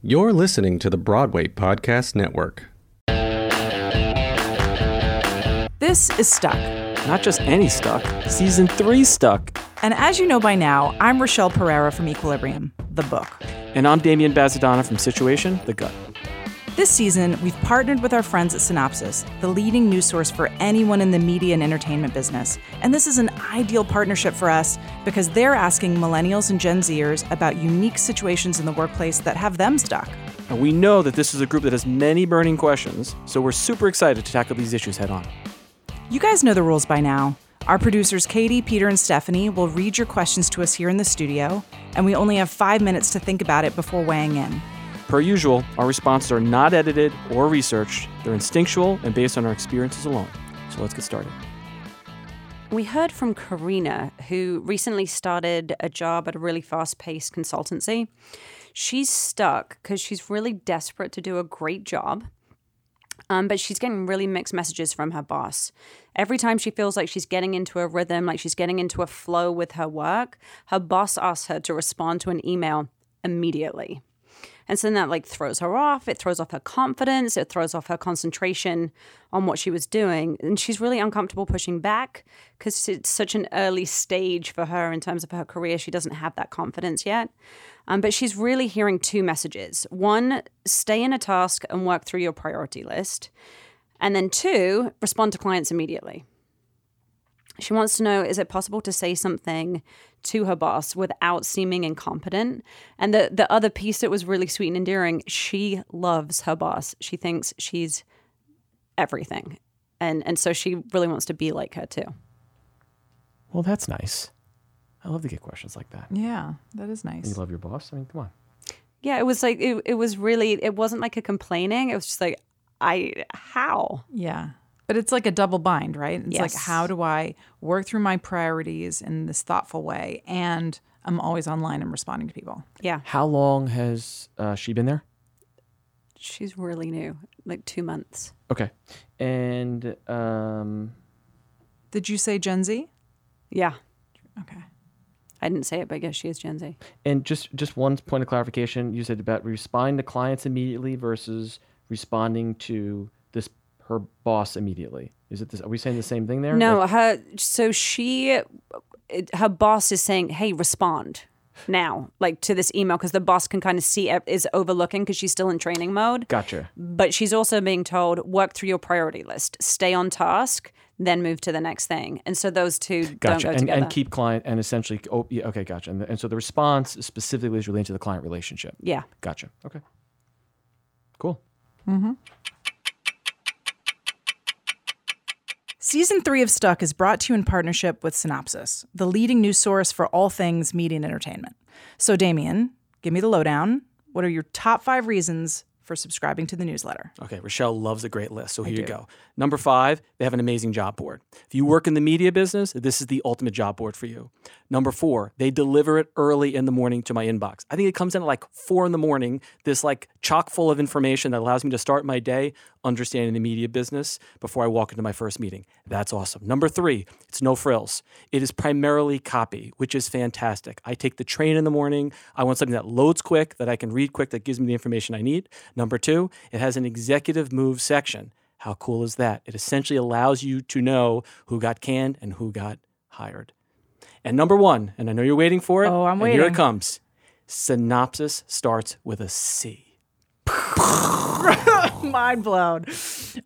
You're listening to the Broadway Podcast Network. This is Stuck. Not just any stuck, season three stuck. And as you know by now, I'm Rochelle Pereira from Equilibrium, the book. And I'm Damian Bazadona from Situation, the gut. This season, we've partnered with our friends at Cynopsis, the leading news source for anyone in the media and entertainment business. And this is an ideal partnership for us because they're asking millennials and Gen Zers about unique situations in the workplace that have them stuck. And we know that this is a group that has many burning questions, so we're super excited to tackle these issues head on. You guys know the rules by now. Our producers, Katie, Peter, and Stephanie, will read your questions to us here in the studio, and we only have five minutes to think about it before weighing in. Per usual, our responses are not edited or researched, they're instinctual and based on our experiences alone. So let's get started. We heard from Karina, who recently started a job at a really fast paced consultancy. She's stuck because she's really desperate to do a great job. Um, but she's getting really mixed messages from her boss. Every time she feels like she's getting into a rhythm, like she's getting into a flow with her work, her boss asks her to respond to an email immediately. And so then that like throws her off. It throws off her confidence. It throws off her concentration on what she was doing. And she's really uncomfortable pushing back because it's such an early stage for her in terms of her career. She doesn't have that confidence yet. Um, but she's really hearing two messages one, stay in a task and work through your priority list. And then two, respond to clients immediately. She wants to know is it possible to say something to her boss without seeming incompetent? And the, the other piece that was really sweet and endearing, she loves her boss. She thinks she's everything. And, and so she really wants to be like her too. Well, that's nice. I love to get questions like that. Yeah, that is nice. You love your boss? I mean, come on. Yeah, it was like, it, it was really, it wasn't like a complaining. It was just like, I, how? Yeah. But it's like a double bind, right? It's like, how do I work through my priorities in this thoughtful way? And I'm always online and responding to people. Yeah, How long has uh, she been there? she's really new, like two months. Okay. And um, Did you say Gen Z? Yeah. Okay. I didn't say it, but I guess she is Gen Z. And just just one point of clarification, you said about responding to clients immediately versus responding to this her boss immediately. Is it this? Are we saying the same thing there? No, Like- her. So she, it, her boss is saying, "Hey, respond now, like to this email," because the boss can kind of see it is overlooking because she's still in training mode. gotcha. But she's also being told, work through your priority list, stay on task, then move to the next thing. And so those two don't go And, together. and keep client and essentially. Oh, yeah. Okay. Gotcha. And, and so the response specifically is related to the client relationship. yeah. Gotcha. Okay. Cool. Mm-hmm. Season three of Stuck is brought to you in partnership with Cynopsis, the leading news source for all things media and entertainment. So, Damian, give me the lowdown. What are your top five reasons for subscribing to the newsletter? Okay, Rochelle loves a great list, so here you go. Number five, they have an amazing job board. If you work in the media business, this is the ultimate job board for you. Number four, they deliver it early in the morning to my inbox. I think it comes in at like four in the morning, this like chock full of information that allows me to start my day understanding the media business before I walk into my first meeting. That's awesome. Number three, it's no frills. It is primarily copy, which is fantastic. I take the train in the morning. I want something that loads quick, that I can read quick, that gives me the information I need. Number two, it has an executive move section. How cool is that? It essentially allows you to know who got canned and who got hired. And number one, and I know you're waiting for it. Oh, I'm and Here it comes. Cynopsis starts with a C. Mind blown.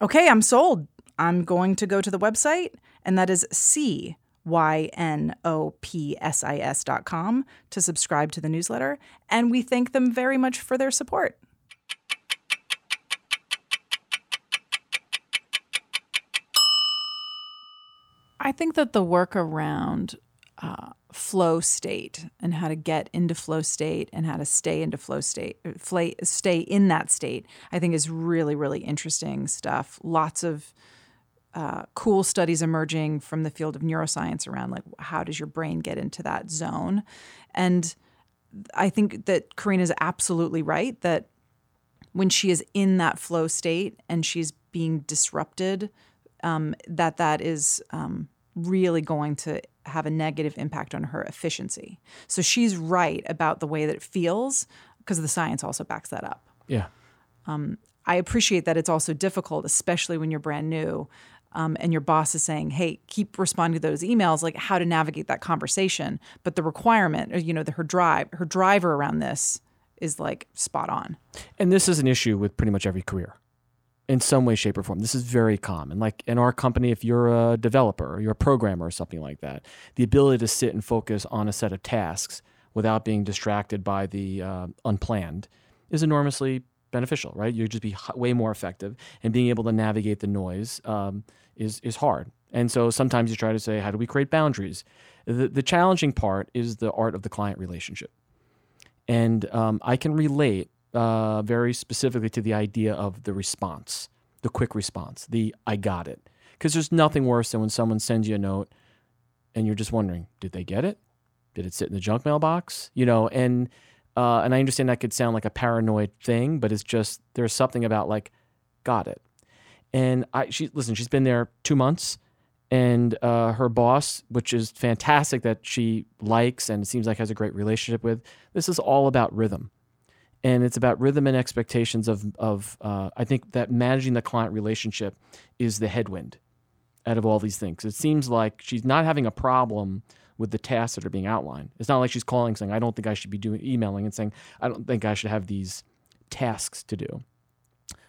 Okay, I'm sold. I'm going to go to the website, and that is C Y N O P S I S dot com to subscribe to the newsletter. And we thank them very much for their support. I think that the work around uh, flow state and how to get into flow state and how to stay into flow state, stay in that state, I think is really, really interesting stuff. Lots of uh, cool studies emerging from the field of neuroscience around like how does your brain get into that zone, and I think that Karina is absolutely right that when she is in that flow state and she's being disrupted, um, that that is um, really going to have a negative impact on her efficiency. So she's right about the way that it feels, because the science also backs that up. Yeah. I appreciate that it's also difficult, especially when you're brand new. Um, and your boss is saying, "Hey, keep responding to those emails." Like how to navigate that conversation, but the requirement, or, you know, the, her drive, her driver around this is like spot on. And this is an issue with pretty much every career in some way, shape, or form. This is very common. Like in our company, if you're a developer you're a programmer or something like that, the ability to sit and focus on a set of tasks without being distracted by the uh, unplanned is enormously beneficial, right? You'll just be way more effective, and being able to navigate the noise um, is is hard. And so sometimes you try to say, how do we create boundaries? The, the challenging part is the art of the client relationship. And um, I can relate uh, very specifically to the idea of the response, the quick response, the I got it. Because there's nothing worse than when someone sends you a note and you're just wondering, did they get it? Did it sit in the junk mailbox? You know, and uh, and I understand that could sound like a paranoid thing, but it's just there's something about like, got it. And I she listen, she's been there two months, and uh, her boss, which is fantastic that she likes and seems like has a great relationship with. This is all about rhythm, and it's about rhythm and expectations of of. Uh, I think that managing the client relationship is the headwind out of all these things. It seems like she's not having a problem with the tasks that are being outlined. It's not like she's calling saying, "I don't think I should be doing emailing," and saying, "I don't think I should have these tasks to do."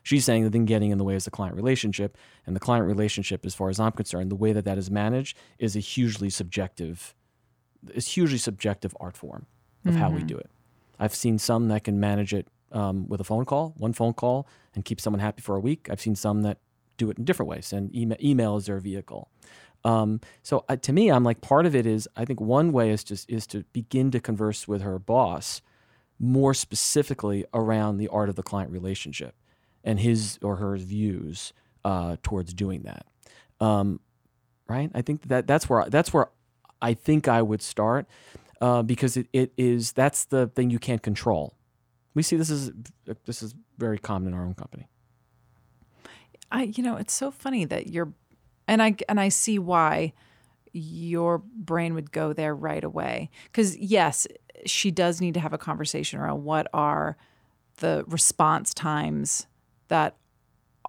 She's saying the thing getting in the way is the client relationship, and the client relationship, as far as I'm concerned, the way that that is managed is a hugely subjective, is hugely subjective art form of how we do it. I've seen some that can manage it um, with a phone call, one phone call, and keep someone happy for a week. I've seen some that do it in different ways, and email, email is their vehicle. Um, so uh, to me, I'm like part of it is I think one way is just is to begin to converse with her boss more specifically around the art of the client relationship and his or her views uh, towards doing that. Um, right? I think that that's where that's where I think I would start uh, because it, it is that's the thing you can't control. We see this is this is very common in our own company. I, you know, it's so funny that you're, and I and I see why your brain would go there right away. Because yes, she does need to have a conversation around what are the response times that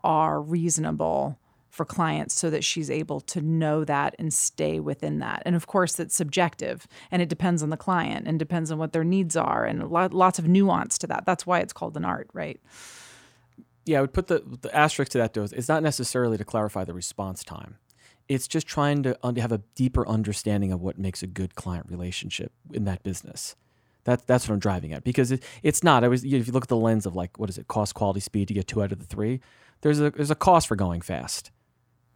are reasonable for clients so that she's able to know that and stay within that. And of course, it's subjective and it depends on the client and depends on what their needs are and lot, lots of nuance to that. That's why it's called an art, right? Yeah, I would put the, the asterisk to that though. It's not necessarily to clarify the response time. It's just trying to have a deeper understanding of what makes a good client relationship in that business. That, that's what I'm driving at because it, it's not. I was if you look at the lens of like what is it cost, quality, speed to get two out of the three. There's a there's a cost for going fast.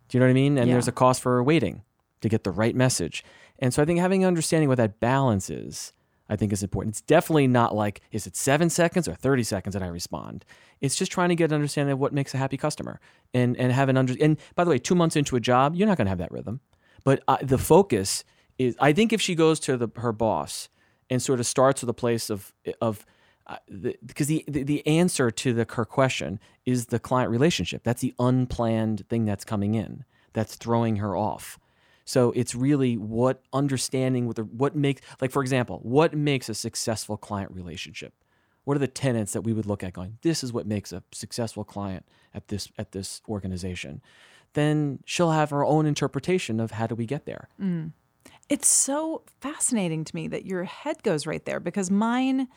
Do you know what I mean? And Yeah. there's a cost for waiting to get the right message. And so I think having an understanding what that balance is, I think is important. It's definitely not like, is it seven seconds or 30 seconds that I respond? It's just trying to get an understanding of what makes a happy customer and, and have an under, and by the way, two months into a job, you're not going to have that rhythm. But uh, the focus is, I think if she goes to the, her boss and sort of starts with a place of, of, uh, the, because the, the answer to the her question is the client relationship. That's the unplanned thing that's coming in that's throwing her off. So it's really what understanding what the, what makes like for example, what makes a successful client relationship? What are the tenets that we would look at going, this is what makes a successful client at this at this organization? Then she'll have her own interpretation of how do we get there. It's so fascinating to me that your head goes right there because mine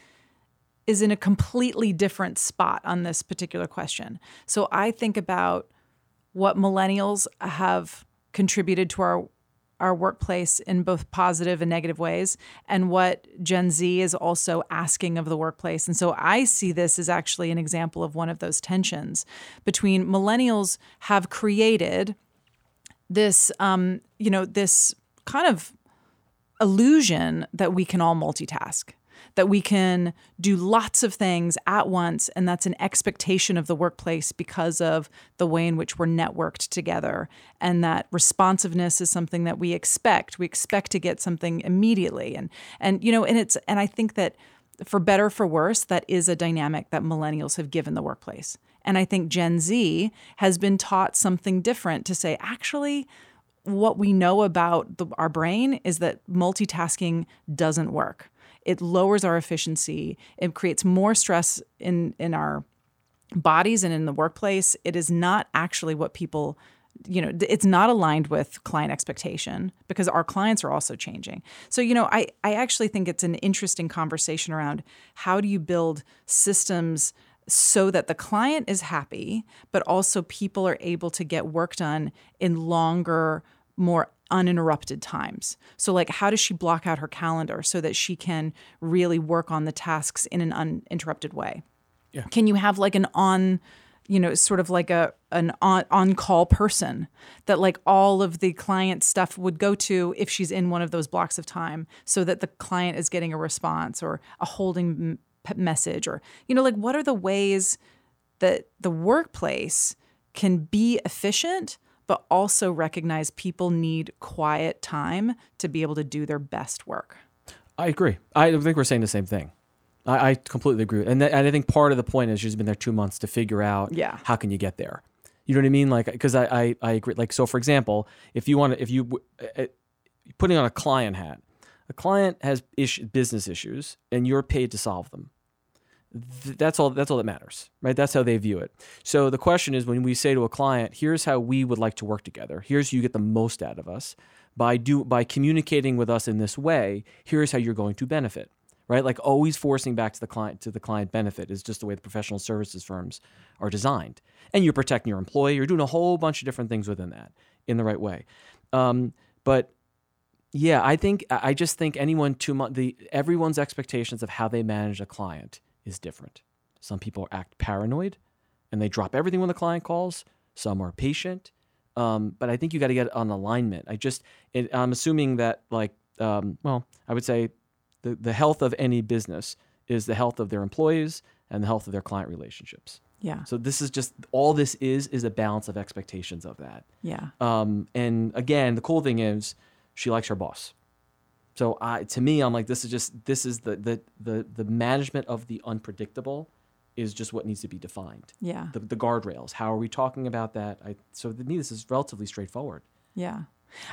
is in a completely different spot on this particular question. So I think about what millennials have contributed to our our workplace in both positive and negative ways and what Gen Z is also asking of the workplace. And so I see this as actually an example of one of those tensions between millennials have created this um, you know this kind of illusion that we can all multitask, that we can do lots of things at once. And that's an expectation of the workplace because of the way in which we're networked together. And that responsiveness is something that we expect. We expect to get something immediately. And, and you know, and it's, and I think that for better or for worse, that is a dynamic that millennials have given the workplace. And I think Gen Z has been taught something different to say, actually, what we know about the, our brain is that multitasking doesn't work. It lowers our efficiency, it creates more stress in in our bodies and in the workplace. It is not actually what people you know it's not aligned with client expectation because our clients are also changing so you know i i actually think it's an interesting conversation around how do you build systems so that the client is happy but also people are able to get work done in longer more uninterrupted times so like how does she block out her calendar so that she can really work on the tasks in an uninterrupted way Yeah. can you have like an on you know sort of like a an on, on call person that like all of the client stuff would go to if she's in one of those blocks of time so that the client is getting a response or a holding m- message or you know like what are the ways that the workplace can be efficient but also recognize people need quiet time to be able to do their best work I agree. I think we're saying the same thing. I, I completely agree, and, th- and I think part of the point is she's been there two months to figure out Yeah. how can you get there. You know what I mean? Like, because I, I I agree. Like, so for example, if you want to, if you uh, uh, putting on a client hat, a client has business issues, and you're paid to solve them. Th- That's all. That's all that matters, right? That's how they view it. So the question is, when we say to a client, "Here's how we would like to work together. Here's you get the most out of us by do by communicating with us in this way. Here's how you're going to benefit." Right? Like always forcing back to the client to the client benefit is just the way the professional services firms are designed. And you're protecting your employee. You're doing a whole bunch of different things within that in the right way. Um, but yeah, I think I just think anyone too much the everyone's expectations of how they manage a client is different. Some people act paranoid and they drop everything when the client calls. Some are patient, um, but I think you got to get on alignment. I just it, I'm assuming that like um, well, I would say the the health of any business is the health of their employees and the health of their client relationships. yeah So this is just all this is is a balance of expectations of that. yeah Um, and again, the cool thing is she likes her boss. So I, to me, I'm like, this is just this is the the the the management of the unpredictable is just what needs to be defined. yeah The, the guardrails. How are we talking about that? I, so to me, this is relatively straightforward. Yeah.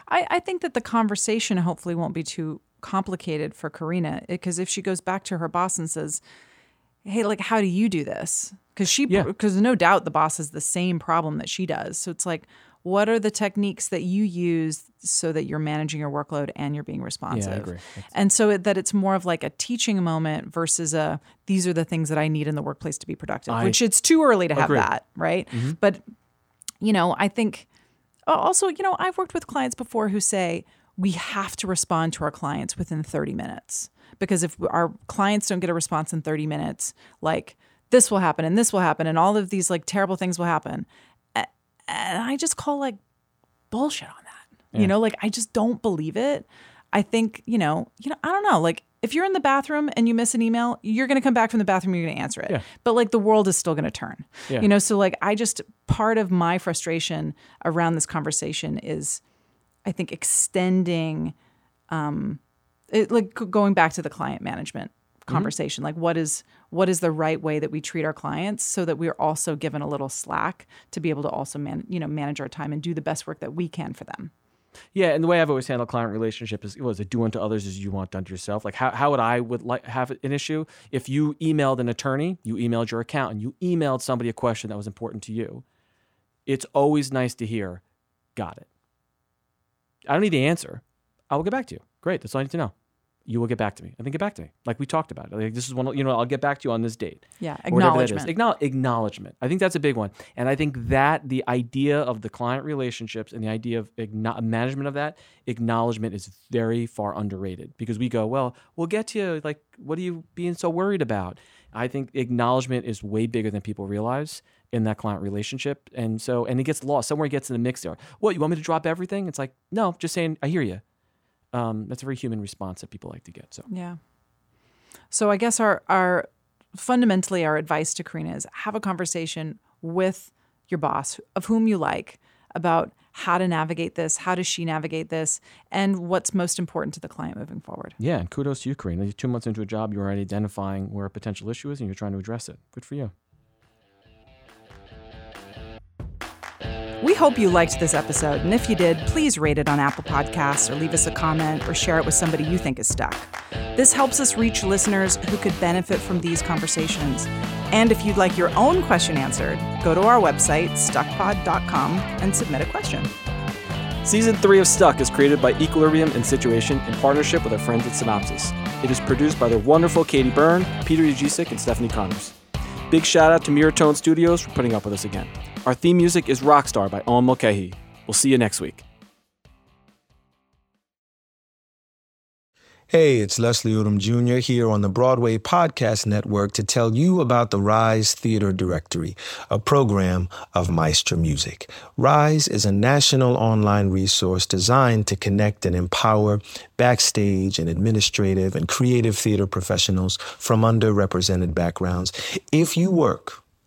I, I think that the conversation hopefully won't be too complicated for Karina eh, because if she goes back to her boss and says, Hey, like, how do you do this? Because she, Yeah. because no doubt the boss has the same problem that she does. So it's like, what are the techniques that you use so that you're managing your workload and you're being responsive? agree. And so it, that it's more of like a teaching moment versus a these are the things that I need in the workplace to be productive, I which it's too early to have agree. that, right? Mm-hmm. But you know, I think also, you know, I've worked with clients before who say we have to respond to our clients within 30 minutes because if our clients don't get a response in 30 minutes, like this will happen and this will happen and all of these like terrible things will happen. And I just call like bullshit on that. You know, like I just don't believe it. I think, you know, you know, I don't know, like if you're in the bathroom and you miss an email, you're going to come back from the bathroom, you're going to answer it. Yeah. But like the world is still going to turn. Yeah. You know, so like I just part of my frustration around this conversation is I think extending um it, like going back to the client management conversation like what is what is the right way that we treat our clients so that we're also given a little slack to be able to also man, you know manage our time and do the best work that we can for them Yeah, and the way I've always handled client relationship is was it do unto others as you want done to yourself. Like how, how would I would like have an issue if you emailed an attorney, you emailed your accountant, you emailed somebody a question that was important to you. It's always nice to hear, got it. I don't need the answer. I will get back to you. Great, that's all I need to know. You will get back to me. I think get back to me. Like we talked about. It. Like this is one. You know, I'll get back to you on this date. yeah or whatever that is. acknowledgement Acknowl- acknowledgement. I think that's a big one. And I think that the idea of the client relationships and the idea of acknow- management of that, acknowledgement is very far underrated because we go, well, we'll get to you. Like, what are you being so worried about? I think acknowledgement is way bigger than people realize in that client relationship. And so, and it gets lost. Somewhere it gets in the mix there. What, you want me to drop everything? It's like, no, just saying, I hear you. Um, that's a very human response that people like to get. So, Yeah. So I guess our our fundamentally our advice to Karina is have a conversation with your boss of whom you like about how to navigate this, how does she navigate this, and what's most important to the client moving forward. yeah, and kudos to you, Karina. You're two months into a job, you're already identifying where a potential issue is and you're trying to address it. Good for you. We hope you liked this episode, and if you did, please rate it on Apple Podcasts or leave us a comment or share it with somebody you think is stuck. This helps us reach listeners who could benefit from these conversations. And if you'd like your own question answered, go to our website, stuckpod.com, and submit a question. Season 3 of Stuck is created by Equilibrium and Situation in partnership with our friends at Cynopsis. It is produced by the wonderful Katie Byrne, Peter Ujicic, and Stephanie Connors. Big shout out to Miratone Studios for putting up with us again. Our theme music is Rockstar by Owen Mulcahy. We'll see you next week. Hey, it's Leslie Odom Jr. here on the Broadway Podcast Network to tell you about the Rise Theater Directory, a program of Maestra Music. Rise is a national online resource designed to connect and empower backstage and administrative and creative theater professionals from underrepresented backgrounds. If you work